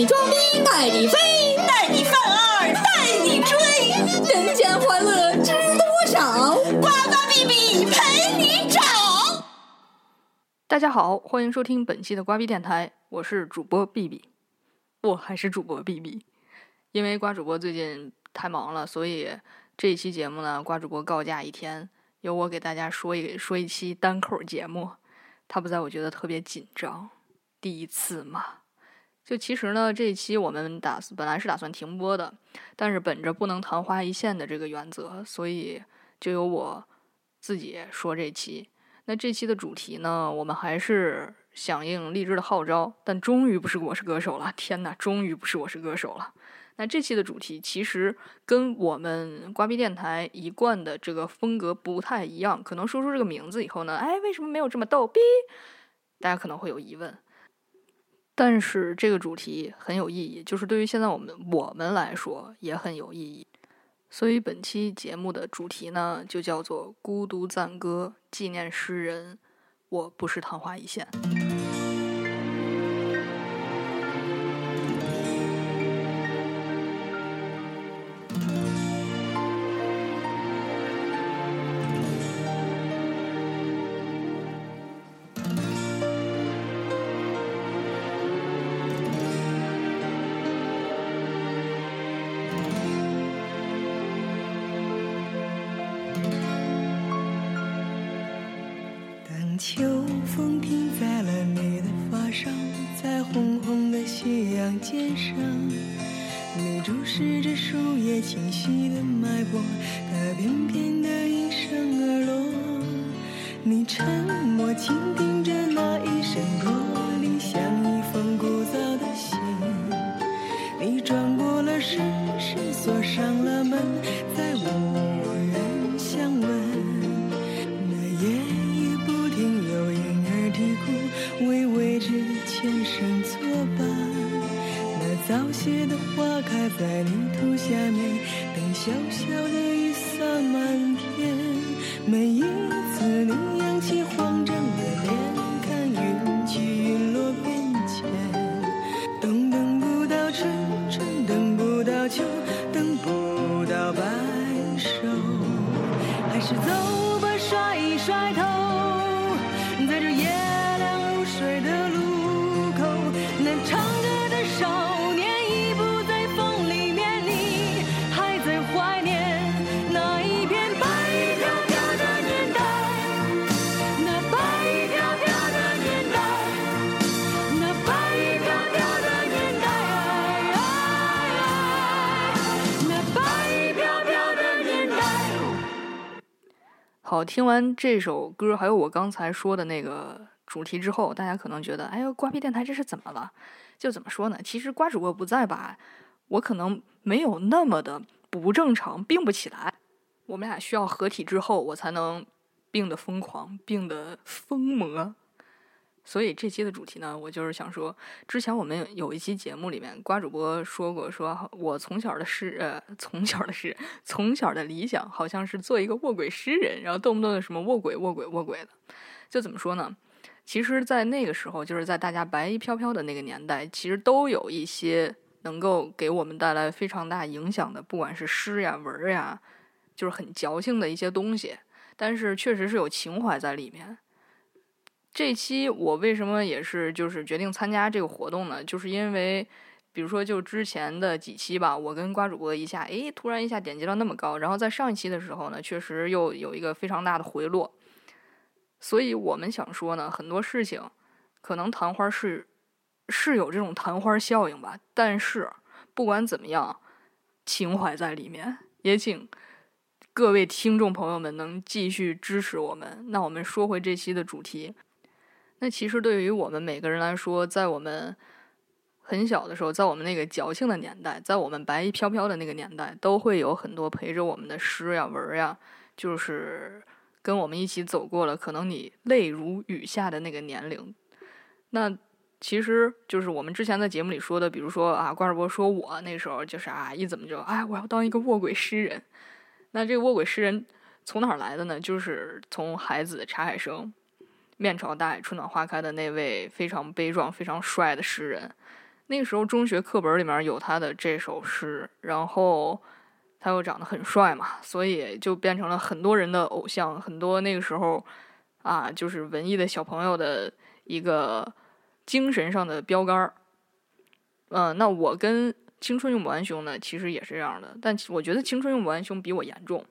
你装逼，带你飞，带你犯二，带你追，人间欢乐知多少？呱呱哔哔陪你找。大家好，欢迎收听本期的瓜逼电台，我是主播 B B，我还是主播 B B，因为瓜主播最近太忙了，所以这一期节目呢，瓜主播告假一天，由我给大家说一说一期单口节目。他不在，我觉得特别紧张，第一次嘛。就其实呢，这一期我们打本来是打算停播的，但是本着不能昙花一现的这个原则，所以就由我自己说这期。那这期的主题呢，我们还是响应荔枝的号召，但终于不是《我是歌手》了。天呐，终于不是《我是歌手》了。那这期的主题其实跟我们瓜逼电台一贯的这个风格不太一样。可能说出这个名字以后呢，哎，为什么没有这么逗逼？大家可能会有疑问。但是这个主题很有意义，就是对于现在我们我们来说也很有意义。所以本期节目的主题呢，就叫做《孤独赞歌》，纪念诗人。我不是昙花一现。风停在了你的发上，在红红的夕阳肩上，你注视着树叶清晰的脉搏，它翩翩的应声而落。你沉默倾听着那一声若离，像一封古早的信。你转过了身，是锁上了门，我，听完这首歌，还有我刚才说的那个主题之后，大家可能觉得，哎呦，瓜皮电台这是怎么了？就怎么说呢？其实瓜主播不在吧，我可能没有那么的不正常，并不起来。我们俩需要合体之后，我才能病得疯狂，病得疯魔。所以这期的主题呢，我就是想说，之前我们有一期节目里面，瓜主播说过，说我从小的诗，呃，从小的诗，从小的理想，好像是做一个卧轨诗人，然后动不动就什么卧轨、卧轨、卧轨的，就怎么说呢？其实，在那个时候，就是在大家白衣飘飘的那个年代，其实都有一些能够给我们带来非常大影响的，不管是诗呀、文呀，就是很矫情的一些东西，但是确实是有情怀在里面。这期我为什么也是就是决定参加这个活动呢？就是因为，比如说就之前的几期吧，我跟瓜主播一下，诶，突然一下点击量那么高，然后在上一期的时候呢，确实又有一个非常大的回落。所以我们想说呢，很多事情可能昙花是是有这种昙花效应吧，但是不管怎么样，情怀在里面，也请各位听众朋友们能继续支持我们。那我们说回这期的主题。那其实对于我们每个人来说，在我们很小的时候，在我们那个矫情的年代，在我们白衣飘飘的那个年代，都会有很多陪着我们的诗呀、文呀，就是跟我们一起走过了，可能你泪如雨下的那个年龄。那其实就是我们之前在节目里说的，比如说啊，关主播说我那时候就是啊，一怎么就哎，我要当一个卧轨诗人。那这个卧轨诗人从哪儿来的呢？就是从海子查海生。面朝大海，春暖花开的那位非常悲壮、非常帅的诗人，那个时候中学课本里面有他的这首诗，然后他又长得很帅嘛，所以就变成了很多人的偶像，很多那个时候啊，就是文艺的小朋友的一个精神上的标杆儿。嗯，那我跟青春用不完兄呢，其实也是这样的，但我觉得青春用不完兄比我严重。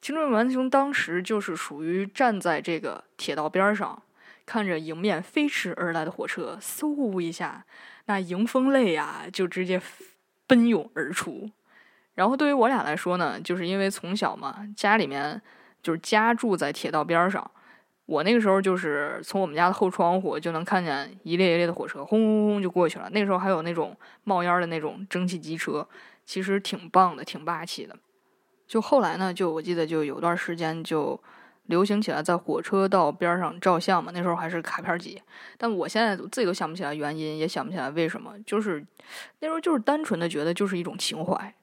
青春用不完兄当时就是属于站在这个铁道边上，看着迎面飞驰而来的火车，嗖一下。那迎风泪呀，就直接奔涌而出。然后对于我俩来说呢，就是因为从小嘛，家里面就是家住在铁道边上，我那个时候就是从我们家的后窗户就能看见一列一列的火车轰轰轰就过去了。那个时候还有那种冒烟的那种蒸汽机车，其实挺棒的，挺霸气的。就后来呢，就我记得就有段时间就。流行起来在火车道边上照相嘛，那时候还是卡片机，但我现在自己都想不起来原因，也想不起来为什么，就是那时候就是单纯的觉得就是一种情怀。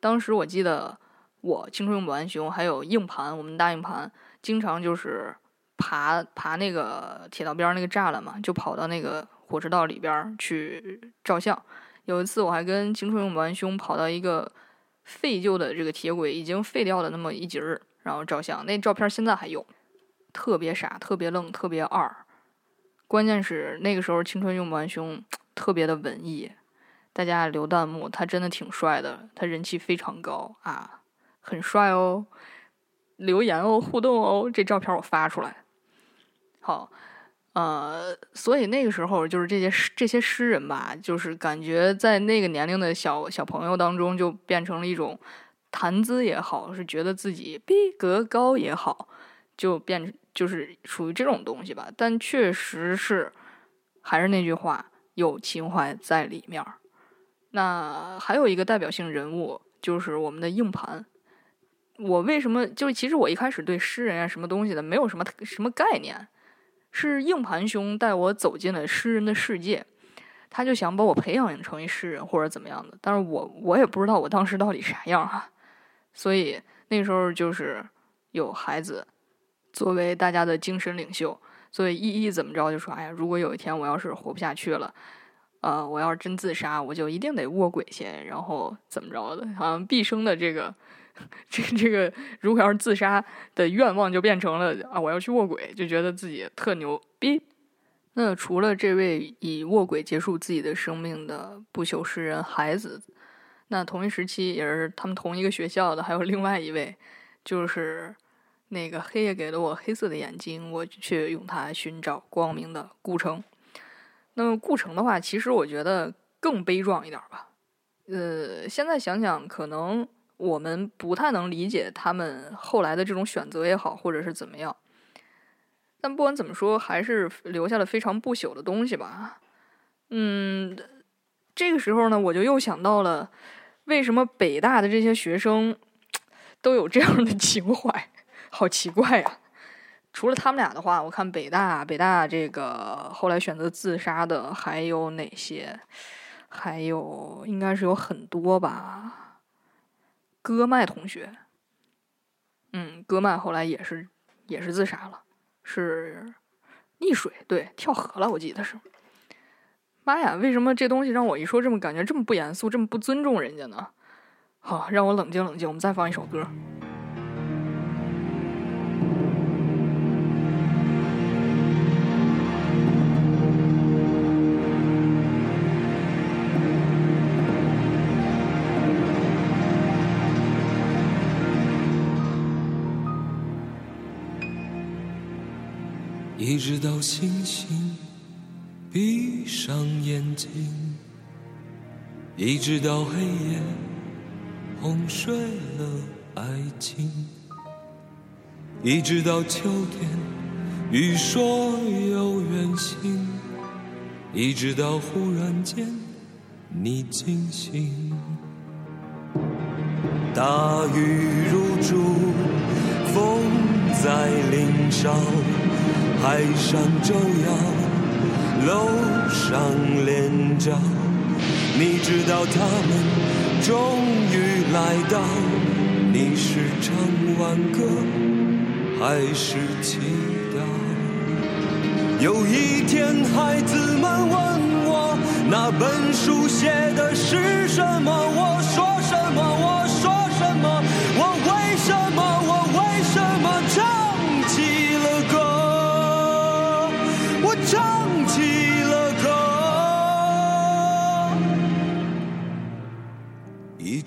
当时我记得我青春永不完熊还有硬盘，我们大硬盘经常就是爬爬那个铁道边那个栅栏嘛，就跑到那个火车道里边去照相。有一次我还跟青春用不完熊跑到一个废旧的这个铁轨，已经废掉了那么一截儿。然后照相，那照片现在还有，特别傻，特别愣，特别二。关键是那个时候青春用不完胸，特别的文艺。大家留弹幕，他真的挺帅的，他人气非常高啊，很帅哦。留言哦，互动哦，这照片我发出来。好，呃，所以那个时候就是这些这些诗人吧，就是感觉在那个年龄的小小朋友当中，就变成了一种。谈资也好，是觉得自己逼格高也好，就变就是属于这种东西吧。但确实是，还是那句话，有情怀在里面。那还有一个代表性人物，就是我们的硬盘。我为什么就是其实我一开始对诗人啊什么东西的没有什么什么概念，是硬盘兄带我走进了诗人的世界，他就想把我培养成一诗人或者怎么样的。但是我我也不知道我当时到底啥样啊。所以那时候就是有孩子作为大家的精神领袖，所以一一怎么着就说：“哎呀，如果有一天我要是活不下去了，呃，我要是真自杀，我就一定得卧轨去，然后怎么着的？好像毕生的这个 这这个，如果要是自杀的愿望就变成了啊，我要去卧轨，就觉得自己特牛逼。那除了这位以卧轨结束自己的生命的不朽诗人孩子。那同一时期也是他们同一个学校的，还有另外一位，就是那个黑夜给了我黑色的眼睛，我却用它寻找光明的顾城。那么顾城的话，其实我觉得更悲壮一点吧。呃，现在想想，可能我们不太能理解他们后来的这种选择也好，或者是怎么样。但不管怎么说，还是留下了非常不朽的东西吧。嗯，这个时候呢，我就又想到了。为什么北大的这些学生 都有这样的情怀？好奇怪呀！除了他们俩的话，我看北大北大这个后来选择自杀的还有哪些？还有应该是有很多吧。戈麦同学，嗯，戈麦后来也是也是自杀了，是溺水，对，跳河了，我记得是。妈呀！为什么这东西让我一说这么感觉这么不严肃，这么不尊重人家呢？好，让我冷静冷静。我们再放一首歌。一直到星星。闭上眼睛，一直到黑夜哄睡了爱情，一直到秋天雨说有远行，一直到忽然间你惊醒。大雨如注，风在林梢，海上骤摇。楼上连着，你知道他们终于来到。你是唱挽歌还是祈祷？有一天孩子们问我，那本书写的是什么？我说什么？我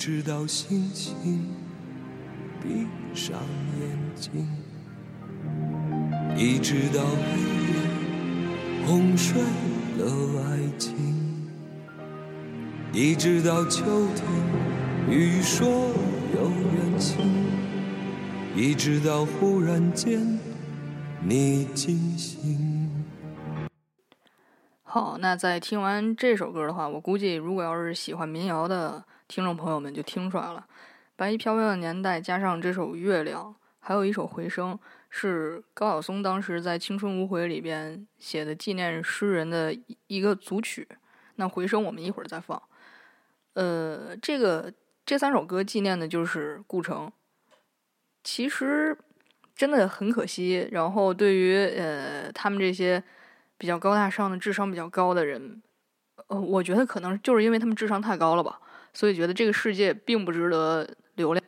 直到星星闭上眼睛，一直到黑夜哄睡了爱情，一直到秋天雨说有远行，一直到忽然间你惊醒。好，那在听完这首歌的话，我估计如果要是喜欢民谣的听众朋友们就听出来了，《白衣飘飘的年代》加上这首《月亮》，还有一首《回声》，是高晓松当时在《青春无悔》里边写的纪念诗人的一个组曲。那《回声》我们一会儿再放。呃，这个这三首歌纪念的就是顾城。其实真的很可惜。然后对于呃他们这些比较高大上的、智商比较高的人，呃，我觉得可能就是因为他们智商太高了吧，所以觉得这个世界并不值得留恋，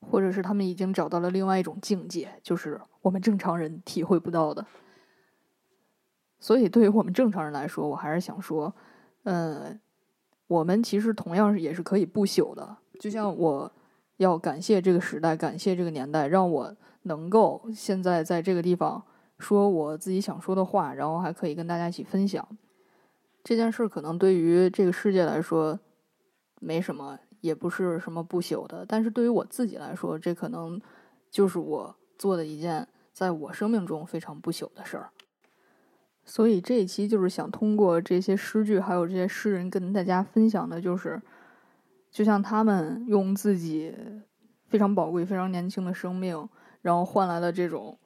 或者是他们已经找到了另外一种境界，就是我们正常人体会不到的。所以对于我们正常人来说，我还是想说，呃，我们其实同样是也是可以不朽的。就像我要感谢这个时代，感谢这个年代，让我能够现在在这个地方说我自己想说的话，然后还可以跟大家一起分享这件事。可能对于这个世界来说没什么，也不是什么不朽的，但是对于我自己来说，这可能就是我做的一件在我生命中非常不朽的事儿。所以这一期就是想通过这些诗句，还有这些诗人，跟大家分享的，就是就像他们用自己非常宝贵、非常年轻的生命，然后换来了这种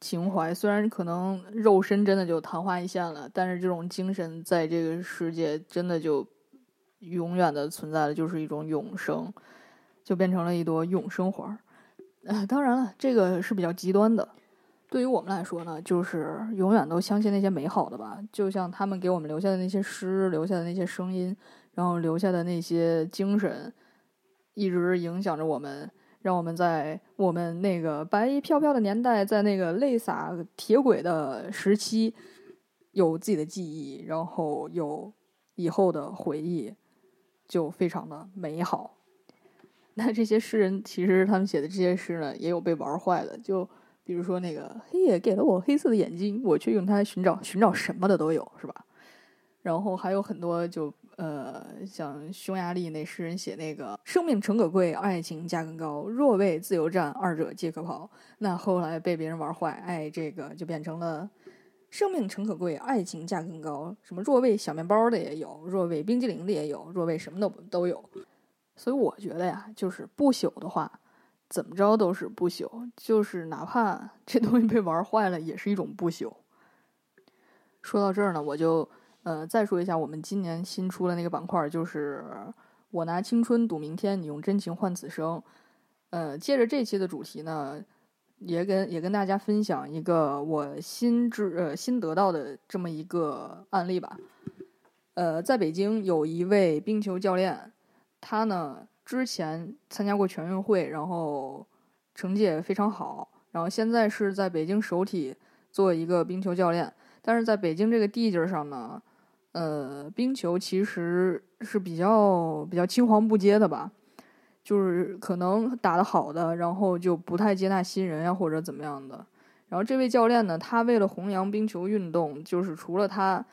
情怀。虽然可能肉身真的就昙花一现了，但是这种精神在这个世界真的就永远的存在了，就是一种永生，就变成了一朵永生花。呃，当然了，这个是比较极端的。对于我们来说呢，就是永远都相信那些美好的吧，就像他们给我们留下的那些诗，留下的那些声音，然后留下的那些精神，一直影响着我们，让我们在我们那个白衣飘飘的年代，在那个泪洒铁轨的时期，有自己的记忆，然后有以后的回忆，就非常的美好。那这些诗人其实他们写的这些诗呢，也有被玩坏的，就。比如说那个黑夜给了我黑色的眼睛，我却用它寻找寻找什么的都有，是吧？然后还有很多就呃，像匈牙利那诗人写那个生命诚可贵，爱情价更高，若为自由战，二者皆可抛。那后来被别人玩坏，哎，这个就变成了生命诚可贵，爱情价更高。什么若为小面包的也有，若为冰激凌的也有，若为什么都都有。所以我觉得呀，就是不朽的话。怎么着都是不朽，就是哪怕这东西被玩坏了，也是一种不朽。说到这儿呢，我就呃再说一下我们今年新出的那个板块，就是我拿青春赌明天，你用真情换此生。呃，借着这期的主题呢，也跟也跟大家分享一个我新知呃新得到的这么一个案例吧。呃，在北京有一位冰球教练，他呢。之前参加过全运会，然后成绩也非常好，然后现在是在北京首体做一个冰球教练。但是在北京这个地界上呢，呃，冰球其实是比较比较青黄不接的吧，就是可能打得好的，然后就不太接纳新人呀，或者怎么样的。然后这位教练呢，他为了弘扬冰球运动，就是除了他。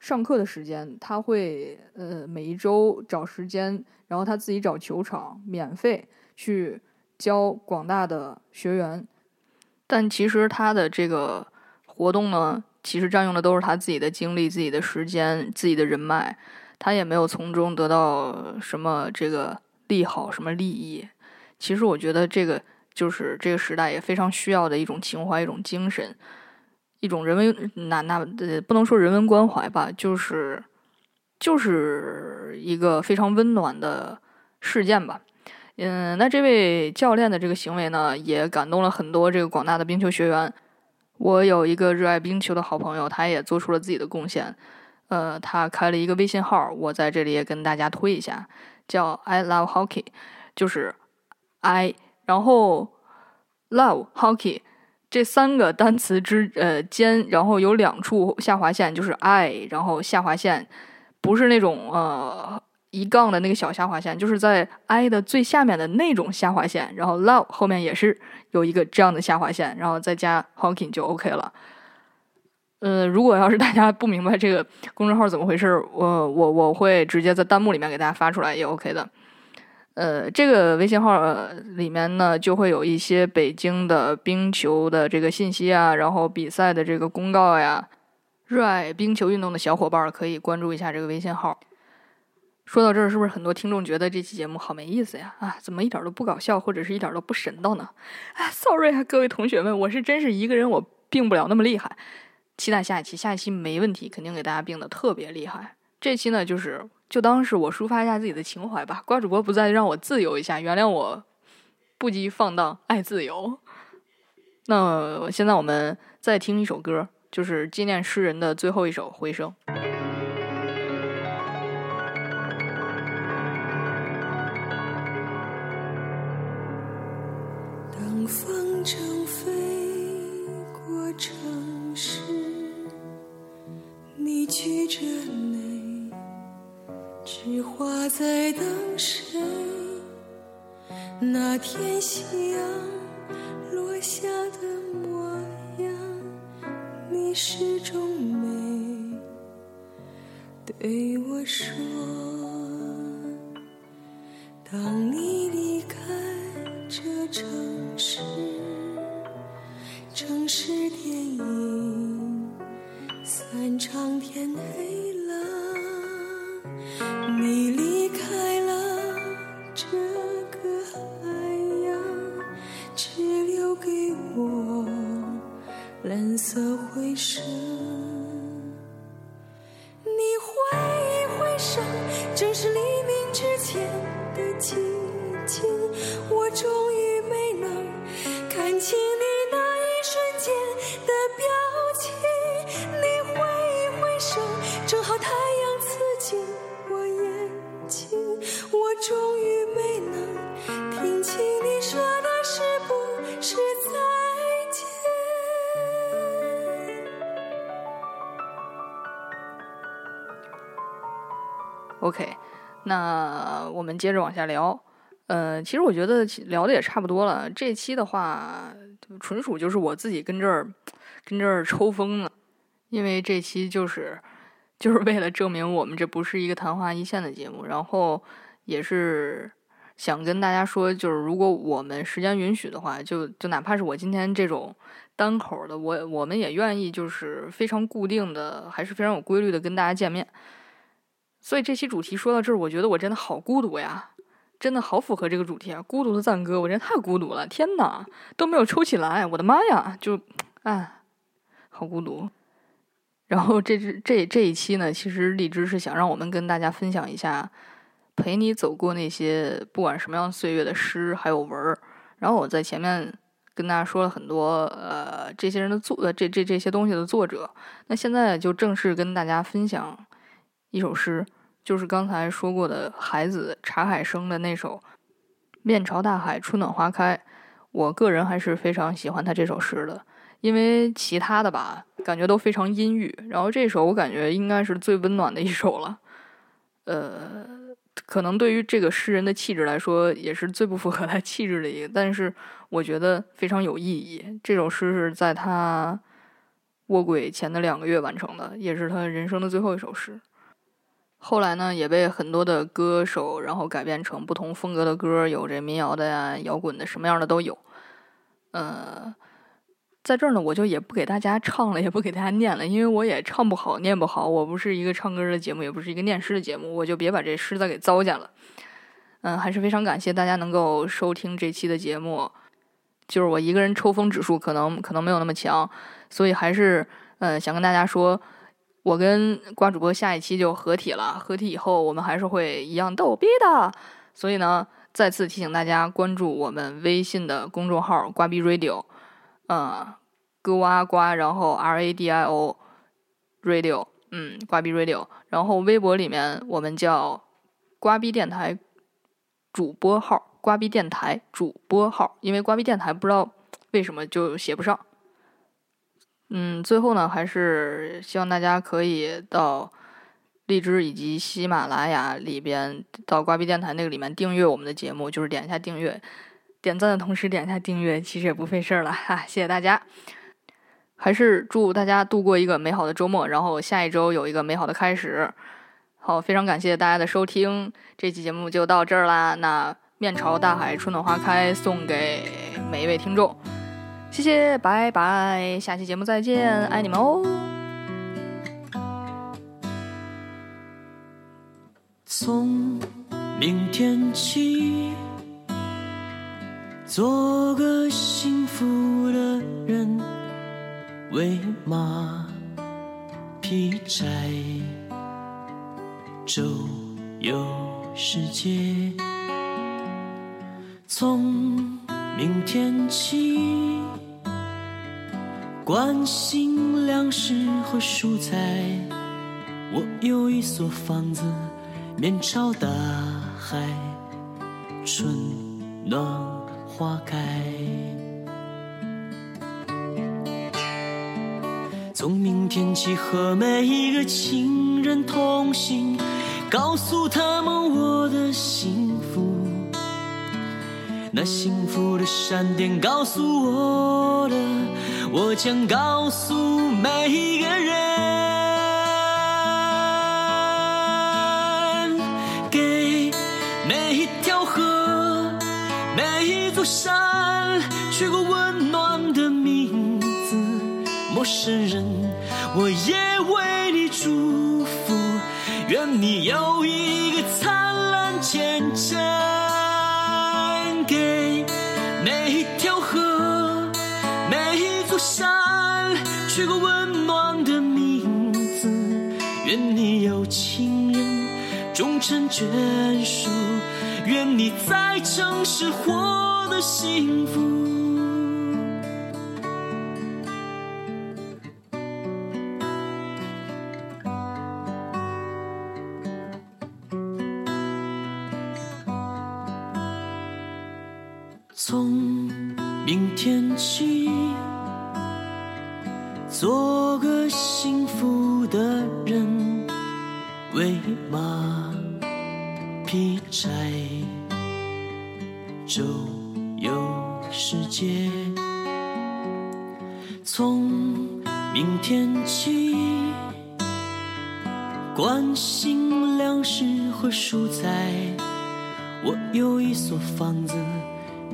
上课的时间，他会呃每一周找时间，然后他自己找球场，免费去教广大的学员。但其实他的这个活动呢，其实占用的都是他自己的精力、自己的时间、自己的人脉，他也没有从中得到什么这个利好、什么利益。其实我觉得这个就是这个时代也非常需要的一种情怀、一种精神。一种人文，那那呃，不能说人文关怀吧，就是就是一个非常温暖的事件吧。嗯，那这位教练的这个行为呢，也感动了很多这个广大的冰球学员。我有一个热爱冰球的好朋友，他也做出了自己的贡献。呃，他开了一个微信号，我在这里也跟大家推一下，叫 I love hockey，就是 I，然后 love hockey 这三个单词之呃间，然后有两处下划线，就是 I，然后下划线，不是那种呃一杠的那个小下划线，就是在 I 的最下面的那种下划线，然后 love 后面也是有一个这样的下划线，然后再加 hockey 就 OK 了。呃，如果要是大家不明白这个公众号怎么回事，我我我会直接在弹幕里面给大家发出来也 OK 的。呃，这个微信号、呃、里面呢，就会有一些北京的冰球的这个信息啊，然后比赛的这个公告呀。热爱冰球运动的小伙伴可以关注一下这个微信号。说到这儿，是不是很多听众觉得这期节目好没意思呀？啊，怎么一点都不搞笑，或者是一点都不神道呢？啊，sorry 啊，各位同学们，我是真是一个人，我病不了那么厉害。期待下一期，下一期没问题，肯定给大家病的特别厉害。这期呢，就是就当是我抒发一下自己的情怀吧。瓜主播不在，让我自由一下，原谅我不羁放荡，爱自由。那现在我们再听一首歌，就是纪念诗人的最后一首《回声》。市，城市电影散场，天黑了，你离开了这个海洋，只留给我蓝色回声。你挥一挥手，正是黎明之前的寂静。我终于 OK，那我们接着往下聊。呃，其实我觉得聊的也差不多了。这期的话，纯属就是我自己跟这儿跟这儿抽风呢，因为这期就是就是为了证明我们这不是一个昙花一现的节目，然后也是想跟大家说，就是如果我们时间允许的话，就就哪怕是我今天这种单口的，我我们也愿意就是非常固定的，还是非常有规律的跟大家见面。所以这期主题说到这儿，我觉得我真的好孤独呀，真的好符合这个主题啊！孤独的赞歌，我真太孤独了，天哪，都没有抽起来，我的妈呀，就，哎，好孤独。然后这支这这一期呢，其实荔枝是想让我们跟大家分享一下，陪你走过那些不管什么样岁月的诗还有文儿。然后我在前面跟大家说了很多，呃，这些人的作，呃，这这这些东西的作者。那现在就正式跟大家分享一首诗。就是刚才说过的孩子查海生的那首“面朝大海，春暖花开”，我个人还是非常喜欢他这首诗的，因为其他的吧，感觉都非常阴郁，然后这首我感觉应该是最温暖的一首了。呃，可能对于这个诗人的气质来说，也是最不符合他气质的一个，但是我觉得非常有意义。这首诗是在他卧轨前的两个月完成的，也是他人生的最后一首诗。后来呢，也被很多的歌手然后改编成不同风格的歌，有这民谣的呀、摇滚的，什么样的都有。呃，在这儿呢，我就也不给大家唱了，也不给大家念了，因为我也唱不好、念不好，我不是一个唱歌的节目，也不是一个念诗的节目，我就别把这诗再给糟践了。嗯，还是非常感谢大家能够收听这期的节目。就是我一个人抽风指数可能可能没有那么强，所以还是呃想跟大家说。我跟瓜主播下一期就合体了，合体以后我们还是会一样逗逼的，所以呢，再次提醒大家关注我们微信的公众号“瓜逼 radio”，嗯，咯哇瓜，然后 R A D I O radio，嗯，瓜逼 radio。然后微博里面我们叫瓜逼电台主播号，瓜逼电台主播号，因为瓜逼电台不知道为什么就写不上。嗯，最后呢，还是希望大家可以到荔枝以及喜马拉雅里边，到瓜逼电台那个里面订阅我们的节目，就是点一下订阅，点赞的同时点一下订阅，其实也不费事儿了哈，谢谢大家。还是祝大家度过一个美好的周末，然后下一周有一个美好的开始。好，非常感谢大家的收听，这期节目就到这儿啦。那面朝大海，春暖花开，送给每一位听众。谢谢，拜拜，下期节目再见，爱你们哦。从明天起，做个幸福的人，为马劈柴，周游世界。从明天起，关心粮食和蔬菜。我有一所房子。面朝大海，春暖花开。从明天起和每一个亲人同行，告诉他们那幸福的闪电告诉我的，我将告诉每一个人。给每一条河，每一座山，取个温暖的名字，陌生人，我也为你祝福，愿你有一眷属，愿你在城市活。得幸福。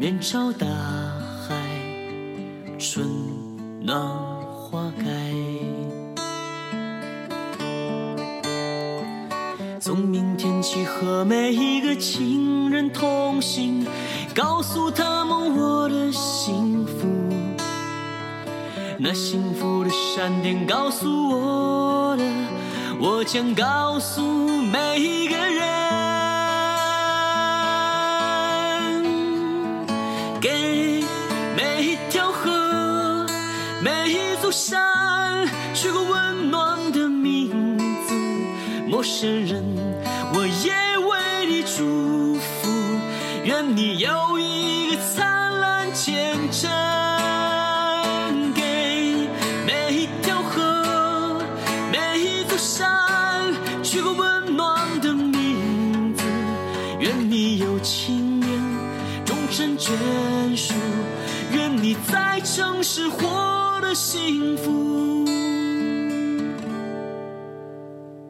面朝大海，春暖花开。从明天起，和每一个亲人同行。告诉他们我的幸福，那幸福的闪电告诉我的，我将告诉每一个山，取个温暖的名字，陌生人，我也为你祝福。愿你有一个灿烂前程，给每一条河、每一座山取个温暖的名字。愿你有情人终成眷属，愿你在城市活幸福。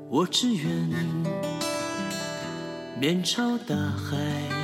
我只愿面朝大海。